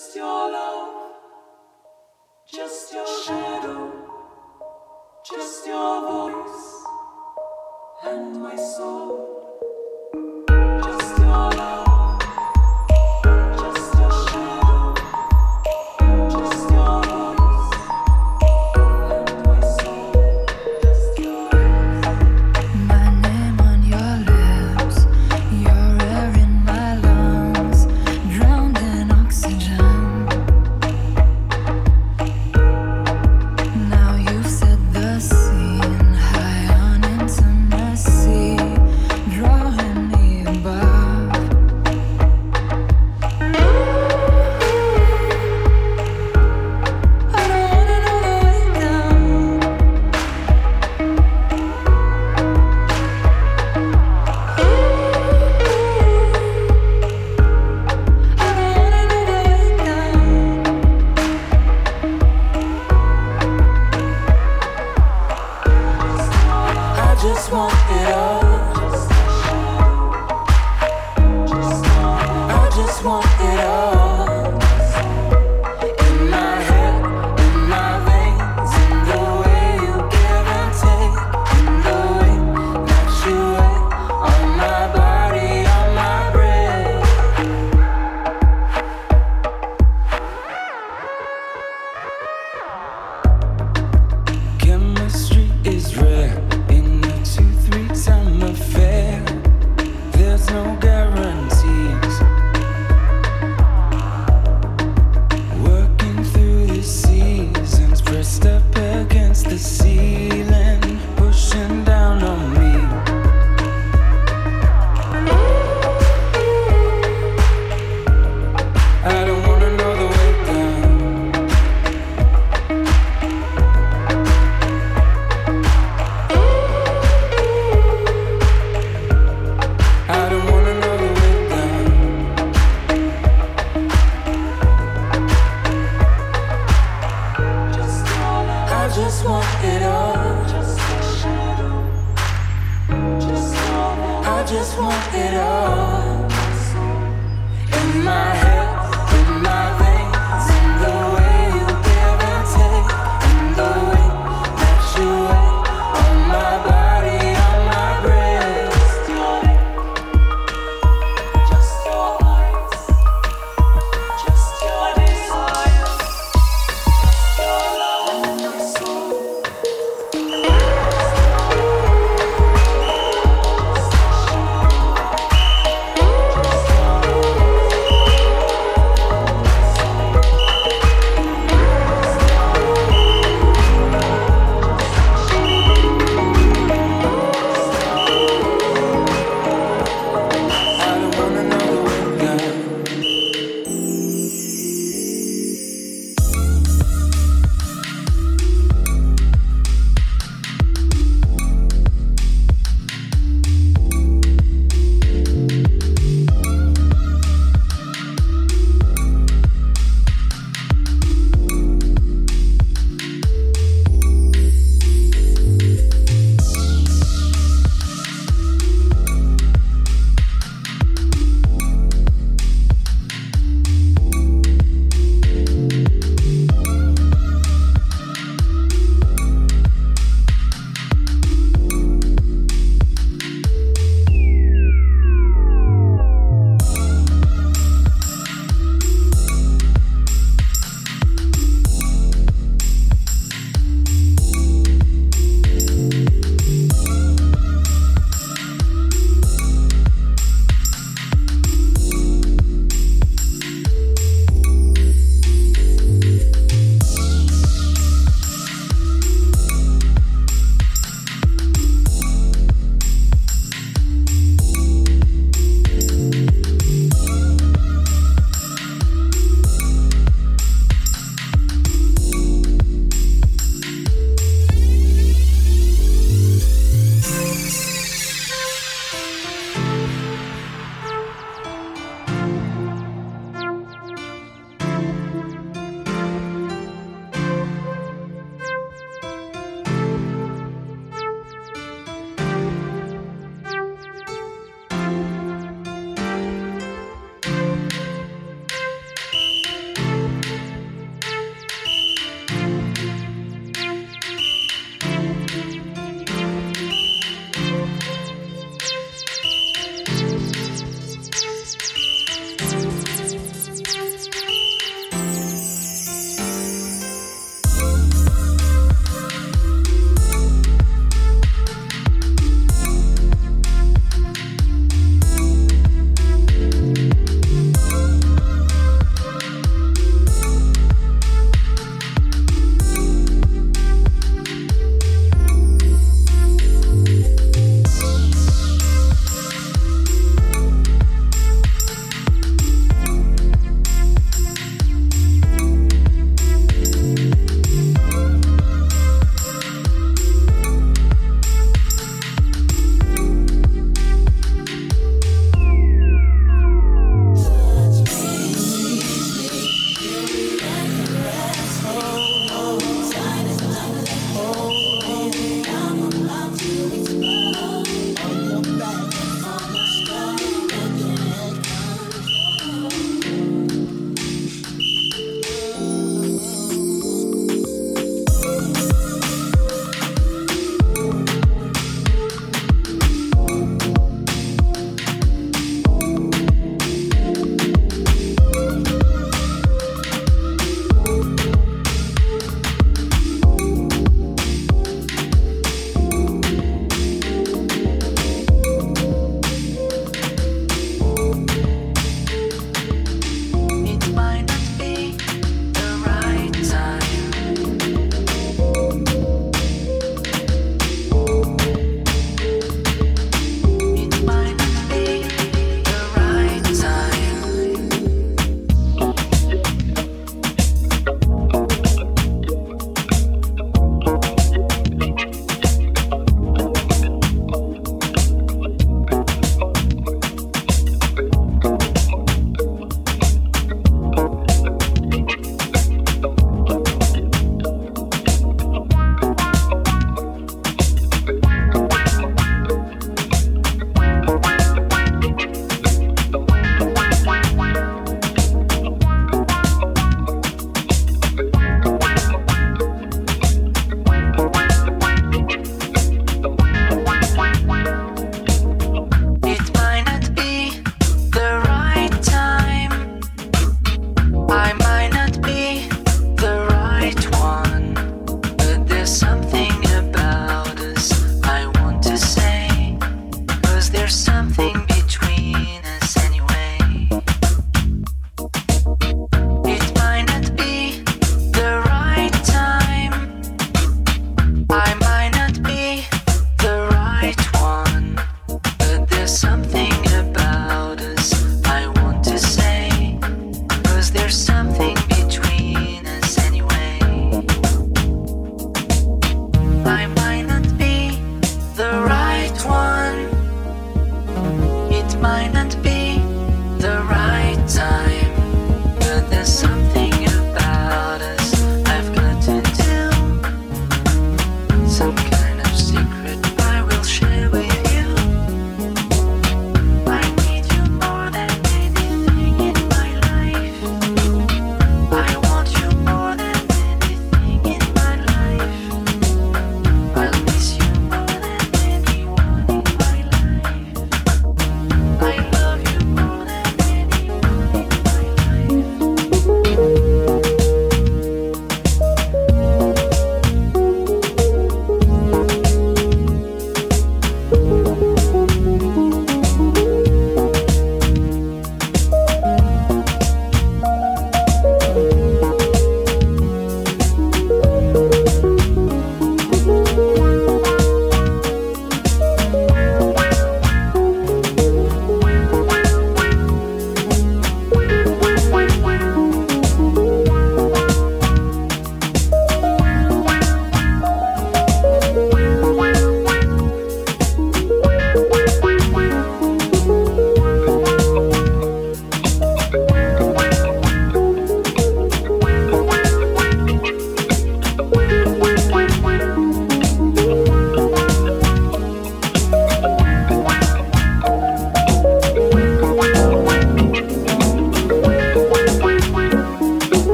Just your love, just your shadow, just your voice, and my soul. mine.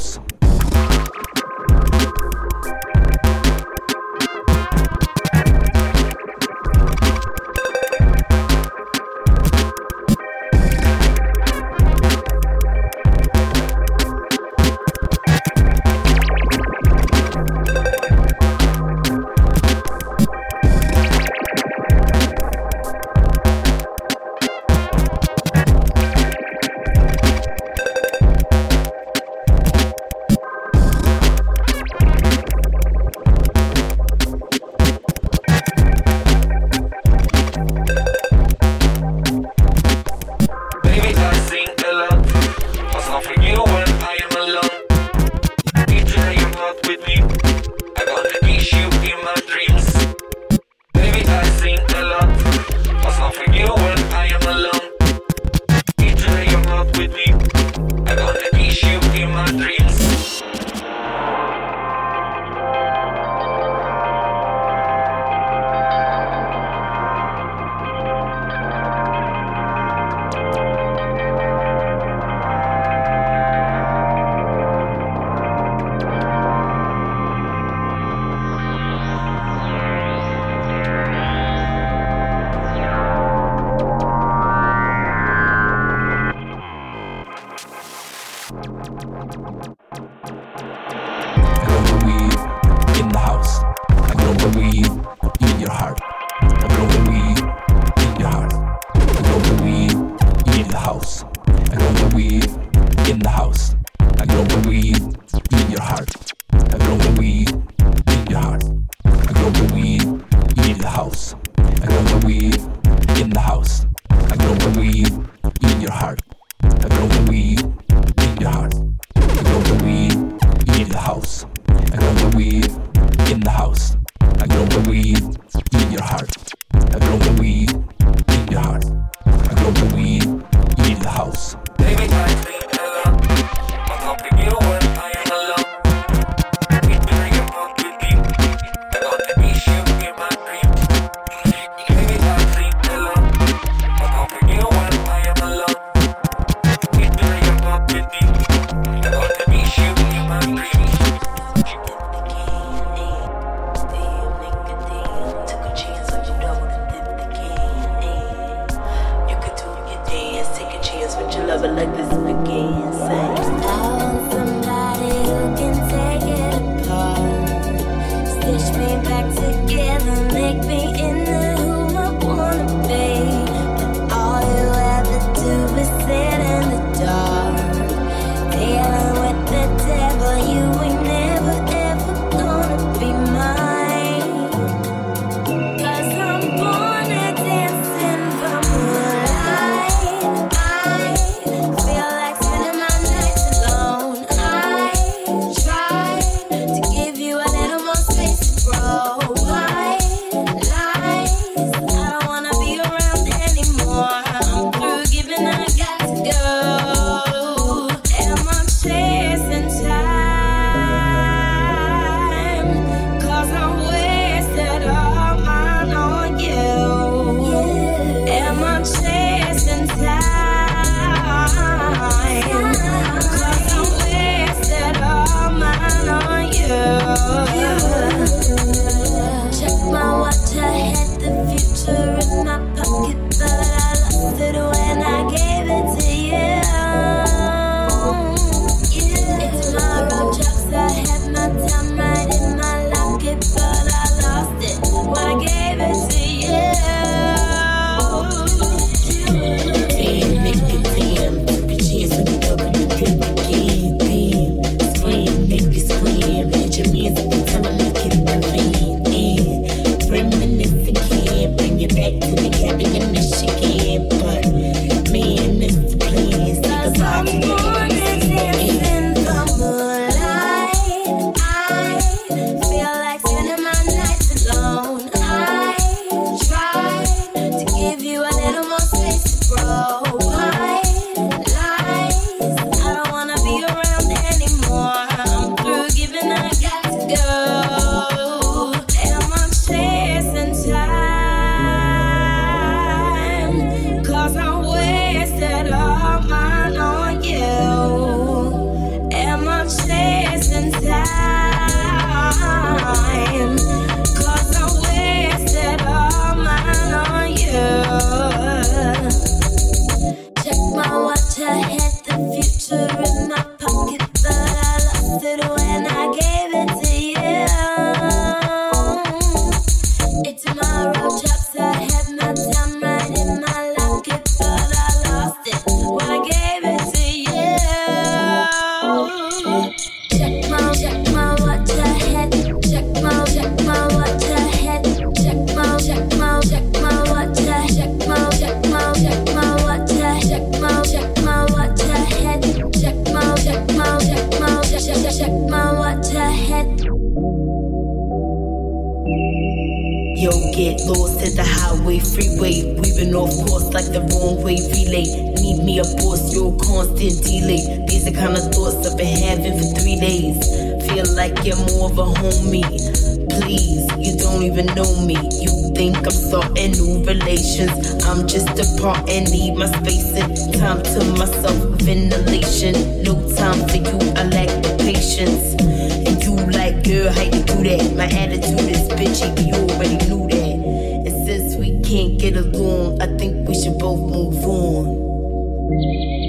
In house. Girl, how you do that? My attitude is bitchy, you already knew that. And since we can't get along, I think we should both move on.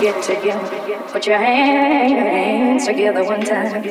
Get together. Put your hands together one time.